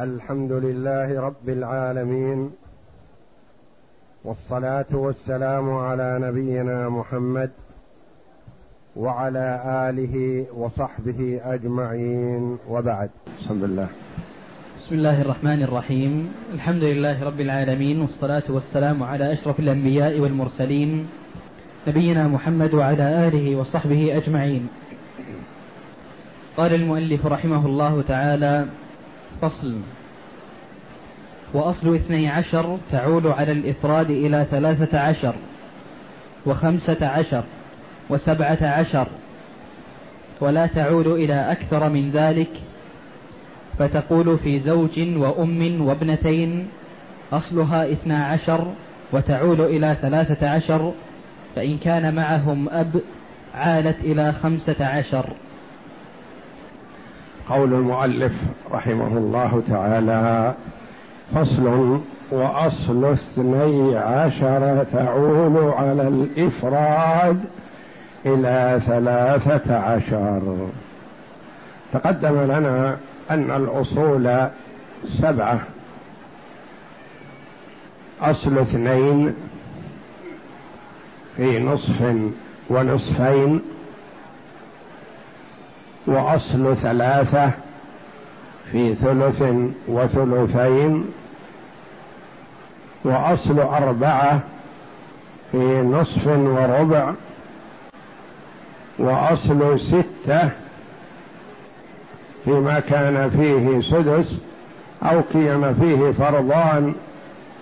الحمد لله رب العالمين والصلاة والسلام على نبينا محمد وعلى آله وصحبه أجمعين وبعد. بسم الله بسم الله الرحمن الرحيم. الحمد لله رب العالمين والصلاة والسلام على أشرف الأنبياء والمرسلين نبينا محمد وعلى آله وصحبه أجمعين. قال المؤلف رحمه الله تعالى فصل. وأصل اثني عشر تعود على الإفراد إلى ثلاثة عشر وخمسة عشر وسبعة عشر. ولا تعود إلى أكثر من ذلك فتقول في زوج وأم وابنتين أصلها اثنا عشر وتعود إلى ثلاثة عشر فإن كان معهم أب عالت إلى خمسة عشر. قول المؤلف رحمه الله تعالى فصل وأصل اثني عشر تعول على الإفراد إلى ثلاثة عشر. تقدم لنا أن الأصول سبعة. أصل اثنين في نصف ونصفين. وأصل ثلاثة في ثلث وثلثين وأصل أربعة في نصف وربع وأصل ستة فيما كان فيه سدس أو كان فيه فرضان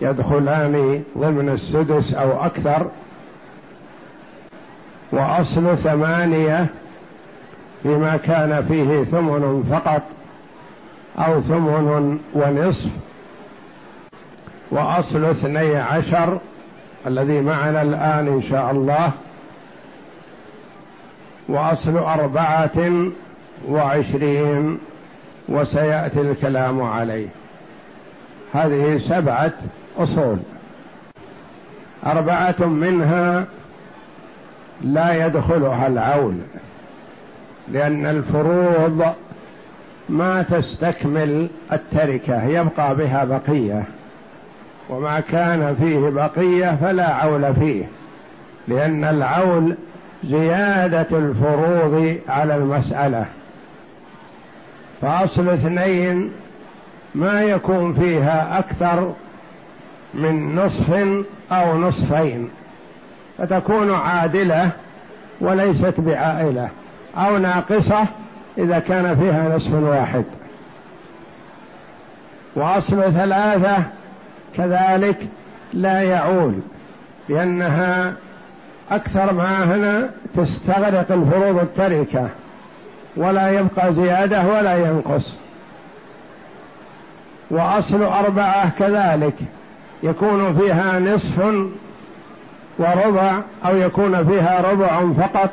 يدخلان ضمن السدس أو أكثر وأصل ثمانية فيما كان فيه ثمن فقط أو ثمن ونصف. وأصل اثني عشر الذي معنا الآن إن شاء الله. وأصل أربعة وعشرين وسيأتي الكلام عليه. هذه سبعة أصول. أربعة منها لا يدخلها العول لأن الفروض ما تستكمل التركة يبقى بها بقية. وما كان فيه بقية فلا عول فيه لأن العول زيادة الفروض على المسألة. فأصل اثنين ما يكون فيها أكثر من نصف أو نصفين فتكون عادلة وليست بعائلة. أو ناقصة إذا كان فيها نصف واحد. وأصل ثلاثة كذلك لا يعول لأنها أكثر ما هنا تستغرق الفروض التركة ولا يبقى زيادة ولا ينقص. وأصل أربعة كذلك يكون فيها نصف وربع أو يكون فيها ربع فقط.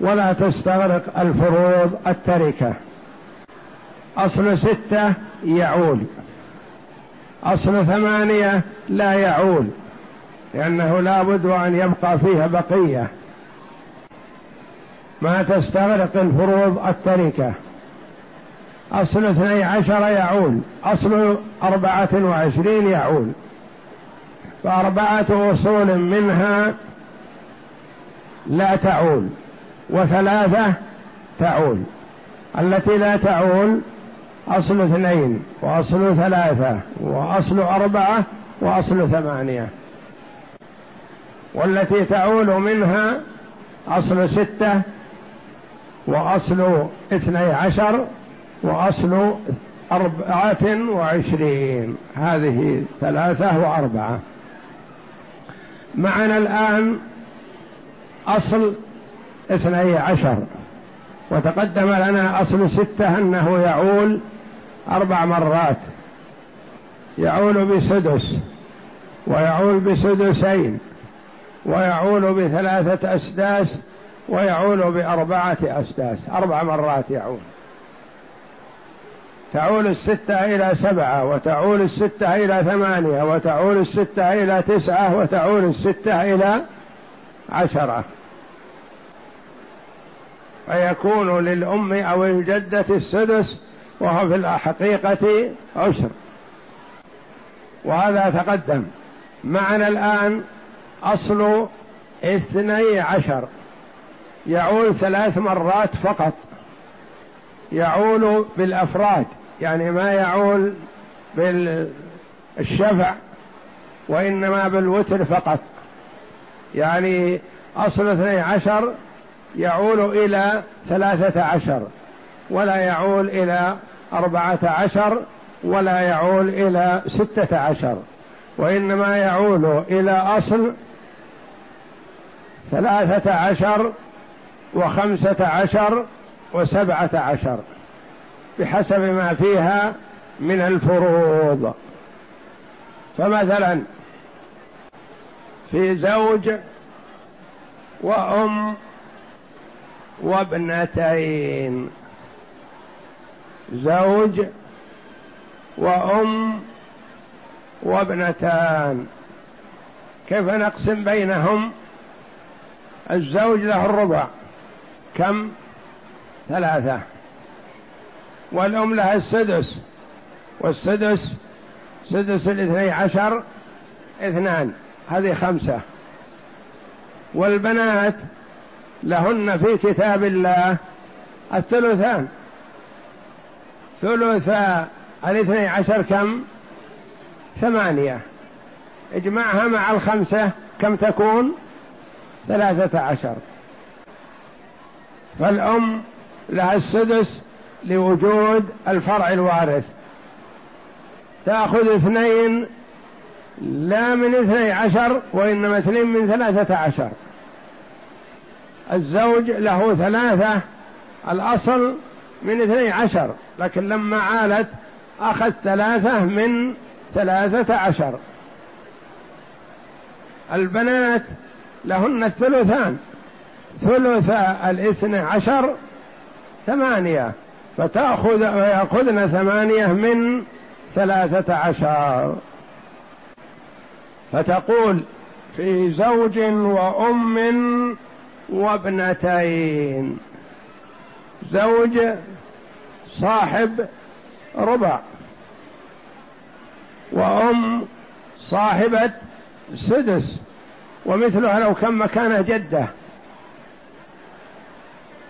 ولا تستغرق الفروض التركة. أصل ستة يعول. أصل ثمانية لا يعول لأنه لا بد أن يبقى فيها بقية. ما تستغرق الفروض التركة. أصل اثني عشر يعول أصل أربعة وعشرين يعول. فأربعة أصول منها لا تعول. وثلاثة تعول. التي لا تعول أصل اثنين وأصل ثلاثة وأصل أربعة وأصل ثمانية. والتي تعول منها أصل ستة وأصل اثني عشر وأصل أربعة وعشرين. هذه ثلاثة وأربعة. معنا الآن أصل اثني عشر. وتقدم لنا أصل ستة أنه يعول أربع مرات. يعول بسدس ويعول بسدسين ويعول بثلاثة أسداس ويعول بأربعة أسداس. أربع مرات يعول. تعول الستة إلى سبعة وتعول الستة إلى ثمانية وتعول الستة إلى تسعة وتعول الستة إلى عشرة. فيكون للأم أو الجدة السدس وهو في الحقيقة عشر وهذا تقدم. معنا الآن أصل اثني عشر. يعول ثلاث مرات فقط. يعول بالأفراد يعني ما يعول بالشفع وإنما بالوتر فقط. يعني أصل اثني عشر يعول إلى ثلاثة عشر ولا يعول إلى أربعة عشر ولا يعول إلى ستة عشر وإنما يعول إلى أصل ثلاثة عشر وخمسة عشر وسبعة عشر بحسب ما فيها من الفروض. فمثلا في زوج وأم وابنتين زوج وأم وابنتان. كيف نقسم بينهم؟ الزوج له الربع كم؟ ثلاثة. والأم لها السدس والسدس سدس الاثني عشر اثنان هذه خمسة. والبنات لهن في كتاب الله الثلثان. ثلثا الاثني عشر كم؟ ثمانية. اجمعها مع الخمسة كم تكون؟ ثلاثة عشر. فالأم لها السدس لوجود الفرع الوارث. تأخذ اثنين لا من اثني عشر وإنما اثنين من ثلاثة عشر. الزوج له ثلاثة الأصل من اثني عشر لكن لما عالت أخذ ثلاثة من ثلاثة عشر. البنات لهن الثلثان ثلث الاثنى عشر ثمانية فتأخذ ويأخذن ثمانية من ثلاثة عشر. فتقول في زوج وأم وابنتين. زوج صاحب ربع. وأم صاحبة سدس. ومثلها لو كان مكانه جدة.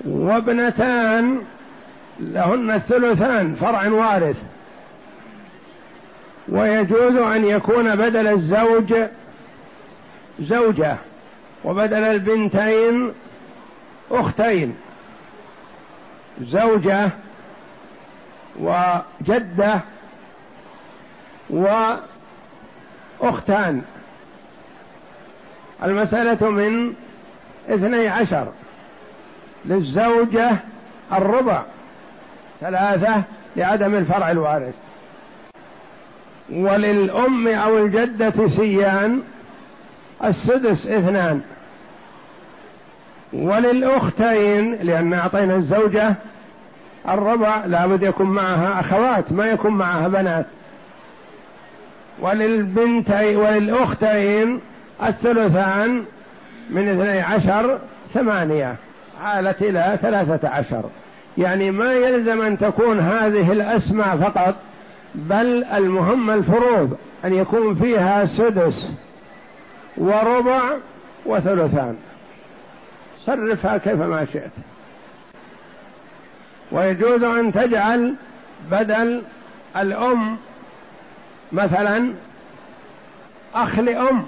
وابنتان لهن الثلثان فرع وارث. ويجوز أن يكون بدل الزوج زوجة. وبدل البنتين أختين زوجة وجدة وأختان. المسألة من اثني عشر للزوجة الربع ثلاثة لعدم الفرع الوارث. وللأم أو الجدة سيان السدس اثنان. وللأختين لأن أعطينا الزوجة الربع لابد يكون معها أخوات ما يكون معها بنات. وللبنتين وللأختين الثلثان من اثني عشر ثمانية عالت إلى ثلاثة عشر. يعني ما يلزم أن تكون هذه الأسماء فقط بل المهم الفروض أن يكون فيها سدس. وربع وثلثان. صرفها كيفما شئت. ويجوز أن تجعل بدل الأم مثلا أخ لأم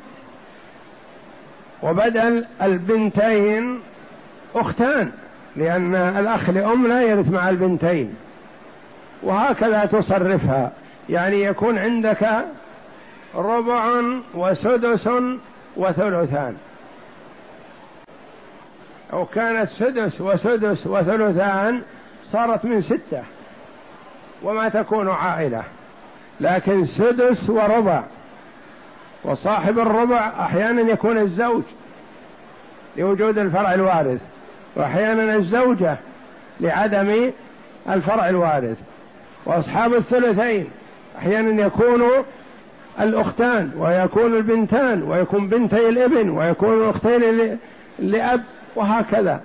وبدل البنتين أختان لأن الأخ لأم لا يرث مع البنتين. وهكذا تصرفها. يعني يكون عندك ربع وسدس وثلثان. أو كانت سدس وسدس وثلثان صارت من ستة وما تكون عائلة. لكن سدس وربع وصاحب الربع أحيانا يكون الزوج لوجود الفرع الوارث وأحيانا الزوجة لعدم الفرع الوارث. وأصحاب الثلثين أحيانا يكون الأختان ويكون البنتان ويكون بنتي الإبن ويكون الاختين لأب وهكذا.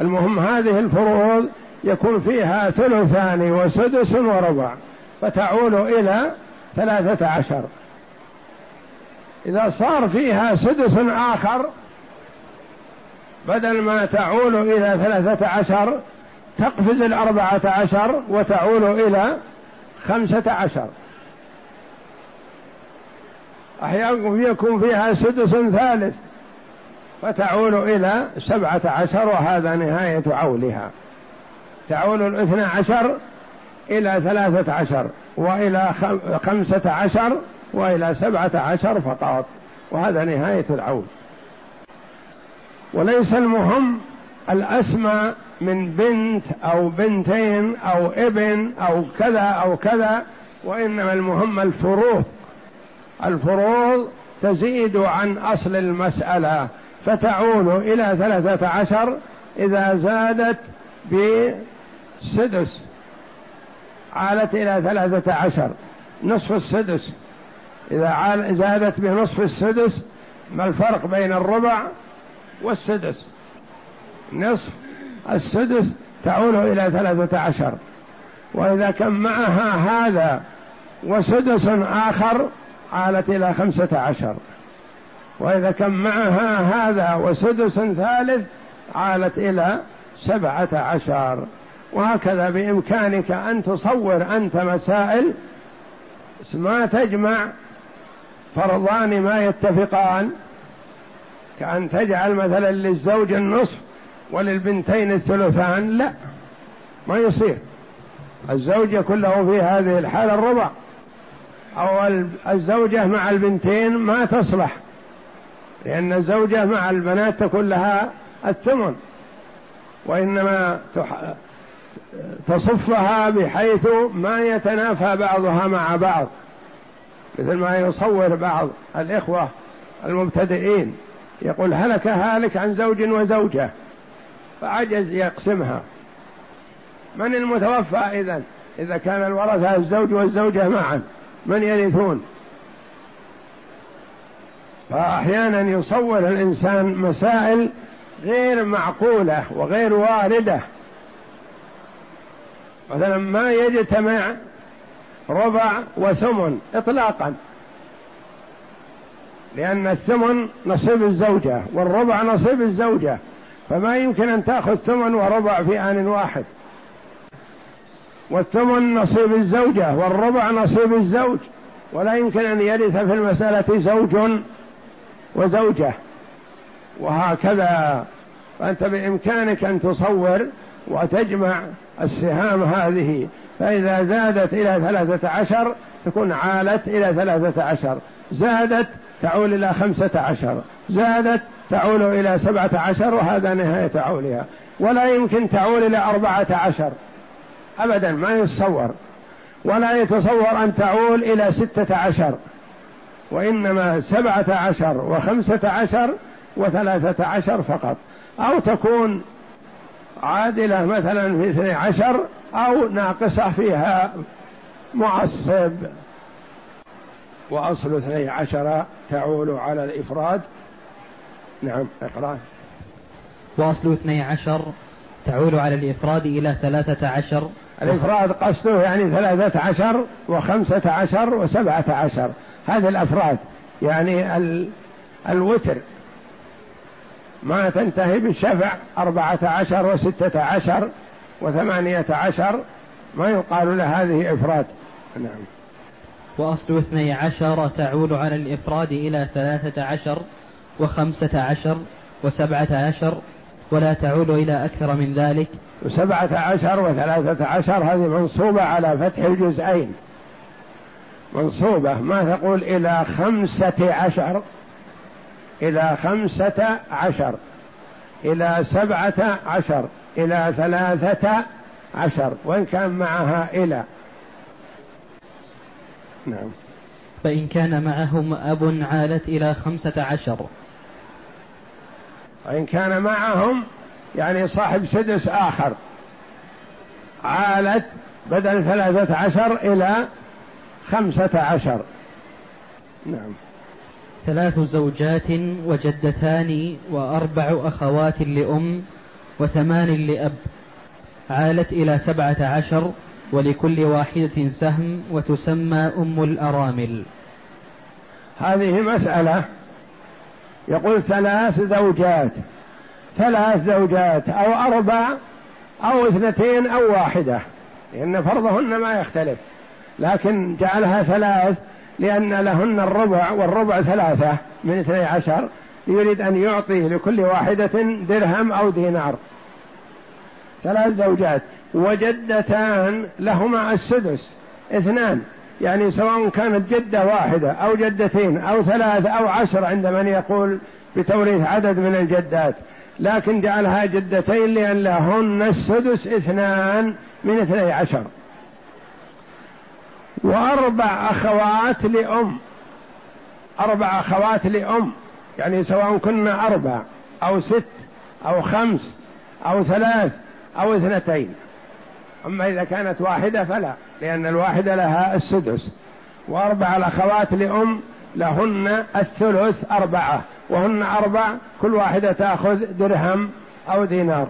المهم هذه الفروض يكون فيها ثلثان وسدس وربع فتعول إلى ثلاثة عشر. إذا صار فيها سدس آخر بدل ما تعول إلى ثلاثة عشر تقفز الأربعة عشر وتعول إلى خمسة عشر. يكون فيها سدس ثالث فتعول إلى سبعة عشر وهذا نهاية عولها. تعول الاثنى عشر إلى ثلاثة عشر وإلى خمسة عشر وإلى سبعة عشر فقط وهذا نهاية العول. وليس المهم الأسمى من بنت أو بنتين أو ابن أو كذا أو كذا وإنما المهم الفروض. الفروض تزيد عن أصل المسألة فتعود إلى ثلاثة عشر إذا زادت بسدس عالت إلى ثلاثة عشر نصف السدس. إذا زادت بنصف السدس ما الفرق بين الربع والسدس؟ نصف السدس تعود إلى ثلاثة عشر. وإذا كان معها هذا وسدس آخر عالت إلى خمسة عشر. وإذا كان معها هذا وسدس ثالث عالت إلى سبعة عشر. وهكذا بإمكانك أن تصور أنت مسائل ما تجمع فرضان ما يتفقان. كأن تجعل مثلا للزوج النصف وللبنتين الثلثان لا ما يصير. الزوج يكون له في هذه الحالة الربع أو الزوجة مع البنتين ما تصلح لأن الزوجة مع البنات تكون لها الثمن وإنما تصفها بحيث ما يتنافى بعضها مع بعض مثل ما يصور بعض الإخوة المبتدئين يقول هلك هالك عن زوج وزوجة فعجز يقسمها. من المتوفى إذا إذا كان الورثة الزوج والزوجة معا. من يرثون؟ فأحيانا يصور الإنسان مسائل غير معقولة وغير واردة. مثلا ما يجتمع ربع وثمن إطلاقا لأن الثمن نصيب الزوجة والربع نصيب الزوجة فما يمكن أن تأخذ ثمن وربع في آن واحد. والثمن نصيب الزوجة والربع نصيب الزوج ولا يمكن أن يرث في المسألة زوج وزوجة. وهكذا فأنت بإمكانك أن تصور وتجمع السهام هذه فإذا زادت إلى ثلاثة عشر تكون عالت إلى ثلاثة عشر زادت تعول إلى خمسة عشر زادت تعول إلى سبعة عشر وهذا نهاية عولها. ولا يمكن تعول إلى أربعة عشر. أبدا ما يتصور. ولا يتصور أن تعول إلى ستة عشر. وإنما سبعة عشر وخمسة عشر وثلاثة عشر فقط. أو تكون عادلة مثلا في اثني عشر أو ناقصة فيها معصب. وأصل اثني عشر تعول على الإفراد. نعم اقرأ. وأصل اثني عشر تعول على الإفراد إلى ثلاثة عشر. الإفراد قصده يعني ثلاثة عشر وخمسة عشر وسبعة عشر. هذه الأفراد يعني ال... الوتر. ما تنتهي بالشفع أربعة عشر وستة عشر وثمانية عشر. ما يقال له هذه إفراد. نعم. وأصل اثني عشر تعول على الإفراد إلى ثلاثة عشر وخمسة عشر وسبعة عشر ولا تعود إلى أكثر من ذلك. وسبعة عشر وثلاثة عشر هذه منصوبة على فتح الجزئين. منصوبة ما تقول إلى خمسة عشر؟ إلى خمسة عشر. إلى سبعة عشر. إلى ثلاثة عشر. وإن كان معها إلى. نعم. فإن كان معهم أب عالت إلى خمسة عشر. وإن كان معهم يعني صاحب سدس آخر. عالت بدل ثلاثة عشر إلى خمسة عشر. نعم. ثلاث زوجات وجدتان وأربع أخوات لأم وثمان لأب. عالت إلى سبعة عشر ولكل واحدة سهم وتسمى أم الأرامل. هذه مسألة يقول ثلاث زوجات ثلاث زوجات أو أربع أو اثنتين أو واحدة لأن فرضهن ما يختلف لكن جعلها ثلاث لأن لهن الربع والربع ثلاثة من اثني عشر يريد أن يعطي لكل واحدة درهم أو دينار. ثلاث زوجات وجدتان لهما السدس اثنان. يعني سواء كانت جدة واحدة أو جدتين أو ثلاث أو عشر عند من يقول بتوريث عدد من الجدات لكن جعلها جدتين لأن لهن السدس اثنان من اثني عشر. وأربع أخوات لأم. أربع أخوات لأم يعني سواء كنا أربع أو ست أو خمس أو ثلاث أو اثنتين. أما إذا كانت واحدة فلا لأن الواحدة لها السدس. وأربع الأخوات لأم لهن الثلث أربعة وهن أربع كل واحدة تأخذ درهم أو دينار.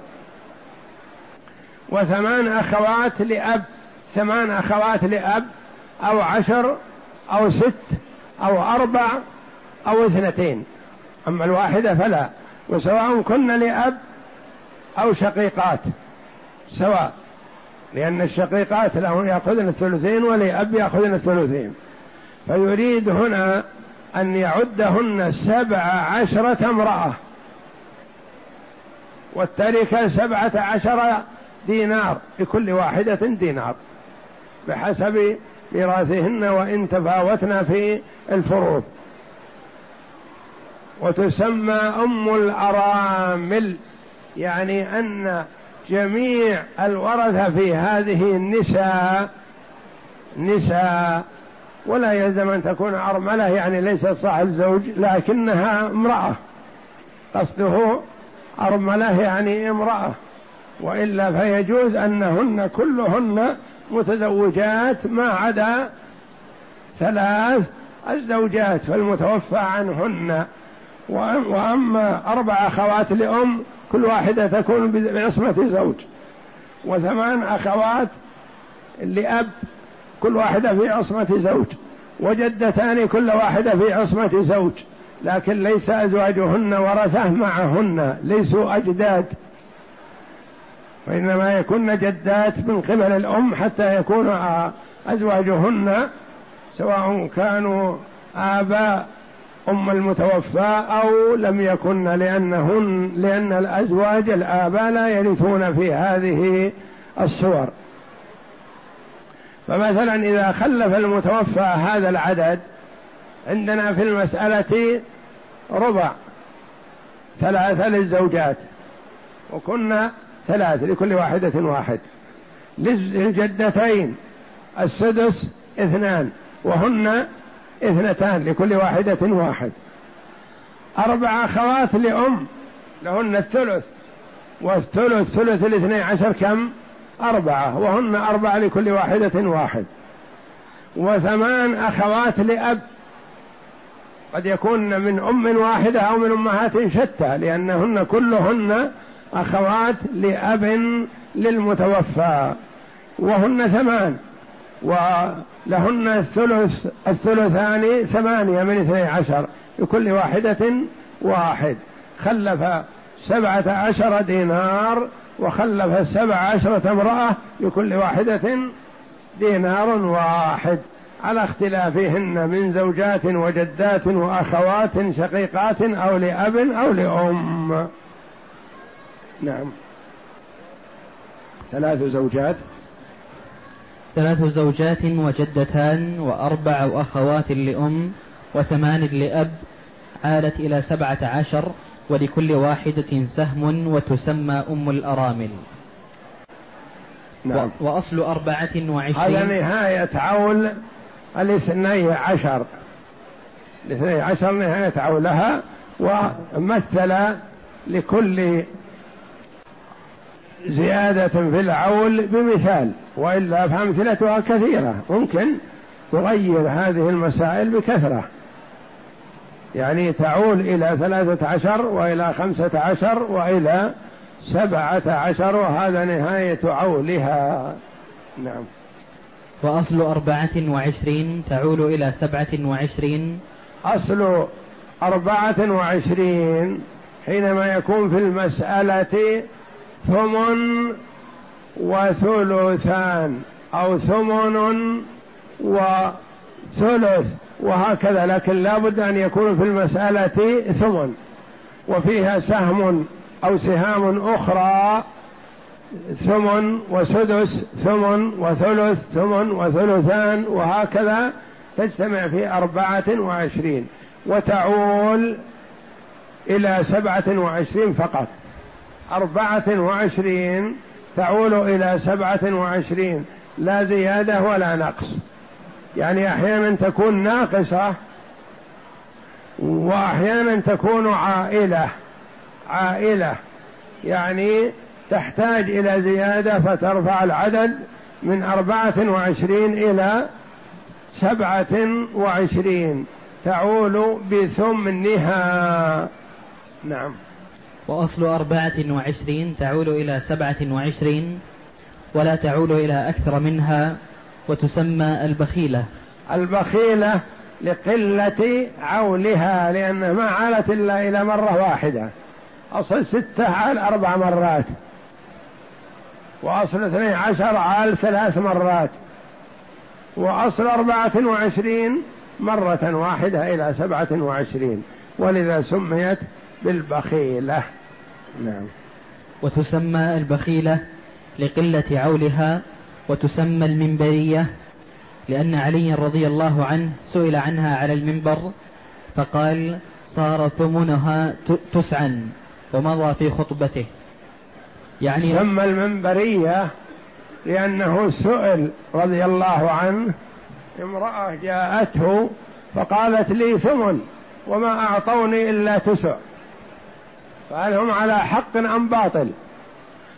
وثمان أخوات لأب ثمان أخوات لأب أو عشر أو ست أو أربع أو اثنتين. أما الواحدة فلا وسواء كن لأب أو شقيقات سواء لأن الشقيقات له يأخذن الثلثين ولأب يأخذن الثلثين. فيريد هنا أن يعدهن سبع عشرة امرأة. والتركة سبعة عشر دينار لكل واحدة دينار بحسب ميراثهن وإن تفاوتنا في الفروض. وتسمى أم الأرامل يعني أن جميع الورثة في هذه النساء نساء ولا يلزم أن تكون أرملة يعني ليست صاحب زوج لكنها امرأة. قصده أرملة يعني امرأة. وإلا فيجوز أنهن كلهن متزوجات ما عدا ثلاث الزوجات فالمتوفى عنهن. وأما أربع أخوات لأم كل واحدة تكون بعصمة زوج. وثمان أخوات لأب كل واحدة في عصمة زوج. وجدتان كل واحدة في عصمة زوج. لكن ليس أزواجهن ورثة معهن ليسوا أجداد. وإنما يكون جدات من قبل الأم حتى يكون أزواجهن سواء كانوا آباء أم المتوفى أو لم يكن لأنهن لأن الأزواج الآباء لا يرثون في هذه الصور. فمثلا إذا خلف المتوفى هذا العدد عندنا في المسألة ربع ثلاثة للزوجات وكنا ثلاث لكل واحدة واحد. للجدتين السدس اثنان وهن اثنتان لكل واحدة واحد. أربع أخوات لأم لهن الثلث. والثلث ثلث الاثني عشر كم؟ أربعة وهن أربعة لكل واحدة واحد. وثمان أخوات لأب. قد يكون من أم واحدة أو من أمهات شتى لأنهن كلهن أخوات لأب للمتوفى. وهن ثمان. ولهن الثلث الثلثان ثمانية من اثني عشر لكل واحدة واحد. خلف سبعة عشر دينار وخلف سبع عشرة امرأة لكل واحدة دينار واحد. على اختلافهن من زوجات وجدات وأخوات شقيقات أو لأب أو لأم. نعم. ثلاث زوجات. ثلاث زوجات وجدتان وأربع أخوات لأم وثمان لأب عالت إلى سبعة عشر ولكل واحدة سهم وتسمى أم الأرامل. نعم. وأصل أربعة وعشرين. هذا نهاية عول الاثني عشر. الاثني عشر نهاية عولها ومثل لكل زيادة في العول بمثال وإلا فأمثلتها كثيرة ممكن تغير هذه المسائل بكثرة. يعني تعول إلى ثلاثة عشر وإلى خمسة عشر وإلى سبعة عشر وهذا نهاية عولها. نعم. وأصل أربعة وعشرين تعول إلى سبعة وعشرين. أصل أربعة وعشرين حينما يكون في المسألة ثمن وثلثان أو ثمن وثلث وهكذا لكن لا بد أن يكون في المسألة ثمن وفيها سهم أو سهام أخرى ثمن وسدس ثمن وثلث ثمن وثلثان وهكذا تجتمع في أربعة وعشرين وتعول إلى سبعة وعشرين فقط. أربعة وعشرين تعول إلى سبعة وعشرين لا زيادة ولا نقص. يعني أحيانا تكون ناقصة وأحيانا تكون عائلة. عائلة يعني تحتاج إلى زيادة فترفع العدد من أربعة وعشرين إلى سبعة وعشرين تعول بثمنها. نعم. وأصل أربعة وعشرين تعول إلى سبعة وعشرين ولا تعول إلى أكثر منها وتسمى البخيلة. البخيلة لقلة عولها لأنها ما عالت إلا إلى مرة واحدة. أصل ستة عال أربع مرات. وأصل اثني عشر عال ثلاث مرات. وأصل أربعة وعشرين مرة واحدة إلى سبعة وعشرين. ولذا سميت بالبخيلة. نعم. وتسمى البخيلة لقلة عولها وتسمى المنبرية لأن علي رضي الله عنه سئل عنها على المنبر فقال صار ثمنها تسعا ومضى في خطبته. يعني سمى المنبرية لأنه سئل رضي الله عنه امرأة جاءته فقالت لي ثمن وما أعطوني إلا تسع. فهل هم على حق أم باطل؟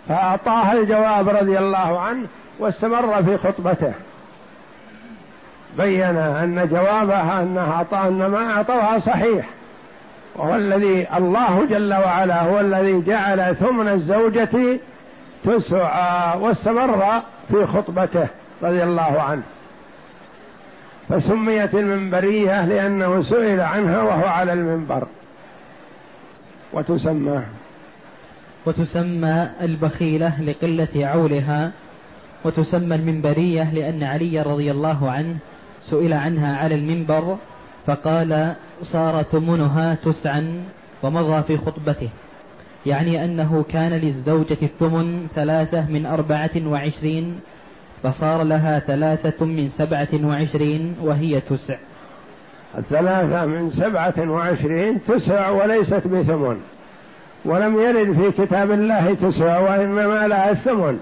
فأعطاها الجواب رضي الله عنه واستمر في خطبته. بين أن جوابها أنها أعطى أن ما أعطوها صحيح وهو الذي الله جل وعلا هو الذي جعل ثمن الزوجة تسعى واستمر في خطبته رضي الله عنه. فسميت المنبرية لأنه سئل عنها وهو على المنبر. وتسمى وتسمى البخيلة لقلة عولها وتسمى المنبرية لأن علي رضي الله عنه سئل عنها على المنبر فقال صار ثمنها تسعا ومضى في خطبته. يعني أنه كان للزوجة الثمن ثلاثة من أربعة وعشرين فصار لها ثلاثة من سبعة وعشرين وهي تسع. الثلاثة من سبعة وعشرين تسع وليست بثمن ولم يرد في كتاب الله تسع وإنما لها الثمن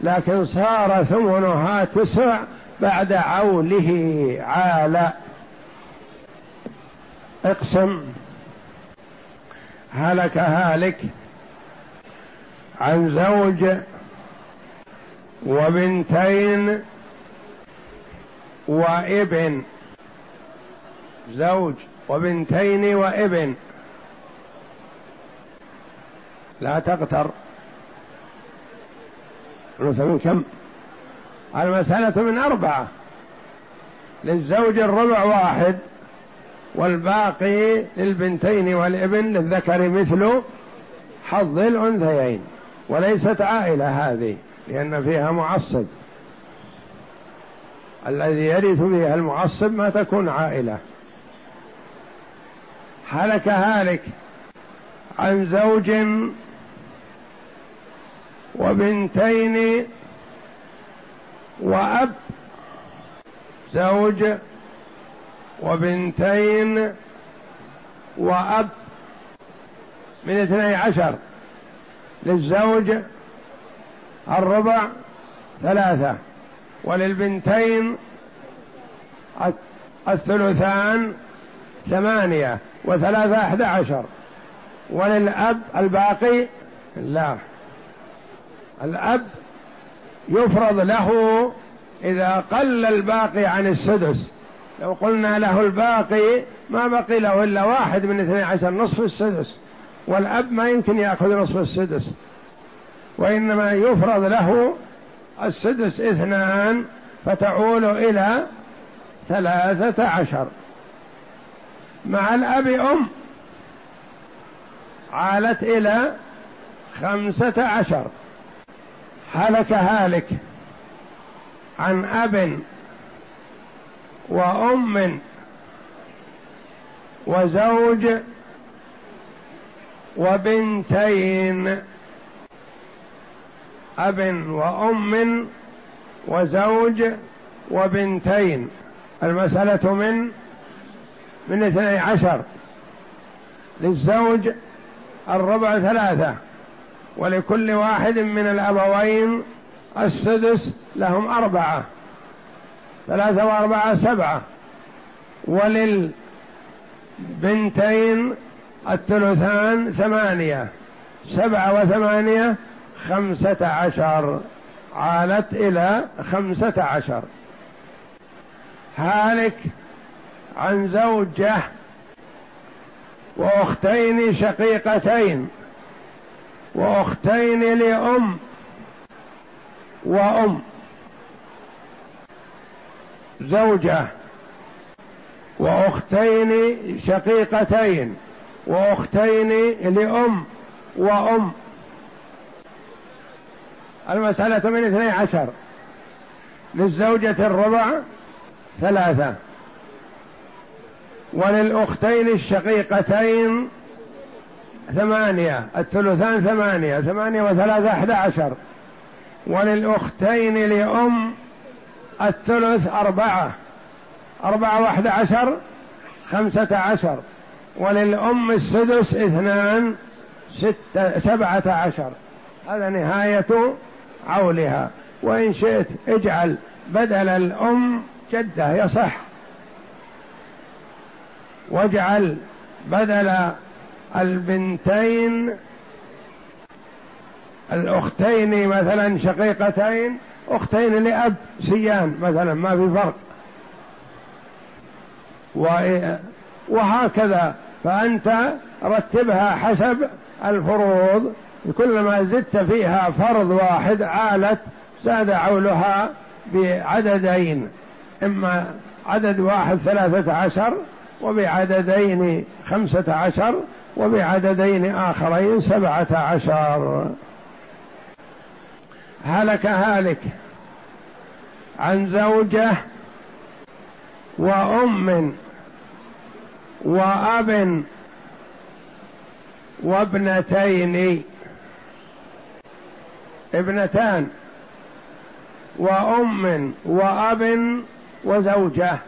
لكن صار ثمنها تسع بعد عوله عال. اقسم. هلك هالك عن زوج وبنتين وابن. زوج وبنتين وابن. لا تغتر من كم؟ المسألة من أربعة. للزوج الربع واحد والباقي للبنتين والابن للذكر مثل حظ الأنثيين. وليست عائلة هذه لأن فيها معصب. الذي يرث فيها المعصب ما تكون عائلة. هلك هالك عن زوج وبنتين وأب زوج وبنتين وأب من اثني عشر للزوج الربع ثلاثة وللبنتين الثلثان ثمانية. وثلاثة أحد عشر. وللأب الباقي لا. الأب يفرض له إذا قل الباقي عن السدس. لو قلنا له الباقي ما بقي له إلا واحد من اثني عشر نصف السدس. والأب ما يمكن يأخذ نصف السدس. وإنما يفرض له السدس اثنان فتعول إلى ثلاثة عشر. مع الأب أم. عالت إلى خمسة عشر. هلك هالك عن أب وأم وزوج وبنتين. أب وأم وزوج وبنتين. المسألة من من اثني عشر للزوج الربع ثلاثة ولكل واحد من الأبوين السدس لهم أربعة ثلاثة وأربعة سبعة وللبنتين الثلثان ثمانية سبعة وثمانية خمسة عشر عالت إلى خمسة عشر. هالك عن زوجة وأختين شقيقتين وأختين لأم وأم. زوجة وأختين شقيقتين وأختين لأم وأم. المسألة من اثني عشر. للزوجة الربع ثلاثة. وللأختين الشقيقتين ثمانية الثلثان ثمانية ثمانية وثلاثة أحد عشر. وللأختين لأم الثلث أربعة أربعة وأحد عشر خمسة عشر. وللأم السدس اثنان ستة سبعة عشر. هذا نهاية عولها. وإن شئت اجعل بدل الأم جدة يصح. واجعل بدل البنتين الأختين مثلا شقيقتين أختين لأب سيان مثلا ما في فرق. وهكذا. فأنت رتبها حسب الفروض. كلما زدت فيها فرض واحد عالت زاد عولها بعددين. إما عدد واحد ثلاثة عشر وبعددين خمسة عشر وبعددين آخرين سبعة عشر. هلك هالك عن زوجة وأم وأب وابنتين. ابنتان وأم وأب وزوجة.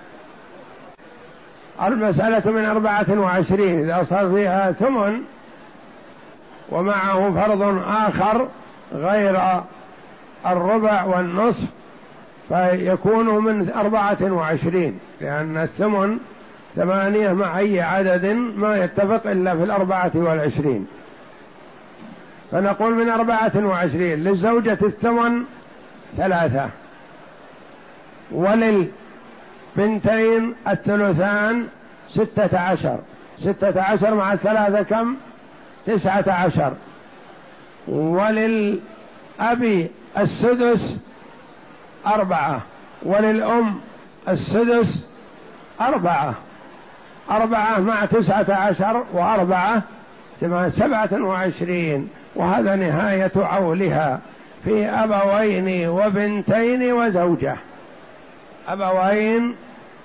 المسألة من أربعة وعشرين. إذا صار فيها ثمن ومعه فرض آخر غير الربع والنصف فيكون من أربعة وعشرين. لأن الثمن ثمانية مع أي عدد ما يتفق إلا في الأربعة والعشرين. فنقول من أربعة وعشرين للزوجة الثمن ثلاثة. وللبنتين الثلثان ستة عشر. ستة عشر مع الثلاثة كم؟ تسعة عشر. وللأب السدس أربعة. وللأم السدس أربعة. أربعة مع تسعة عشر وأربعة سبعة وعشرين. وهذا نهاية عولها في أبوين وبنتين وزوجة. أبوين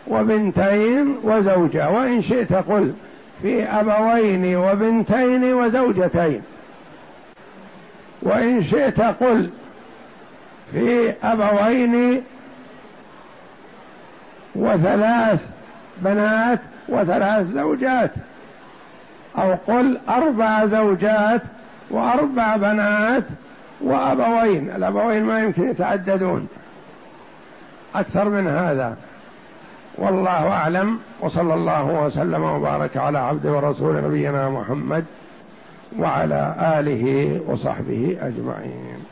وبنتين وزوجة. وإن شئت قل في أبوين وبنتين وزوجتين. وإن شئت قل في أبوين وثلاث بنات وثلاث زوجات. أو قل أربع زوجات وأربع بنات وأبوين. الأبوين ما يمكن يتعددون. أكثر من هذا. والله أعلم وصلى الله وسلم وبارك على عبد ورسول نبينا محمد وعلى آله وصحبه أجمعين.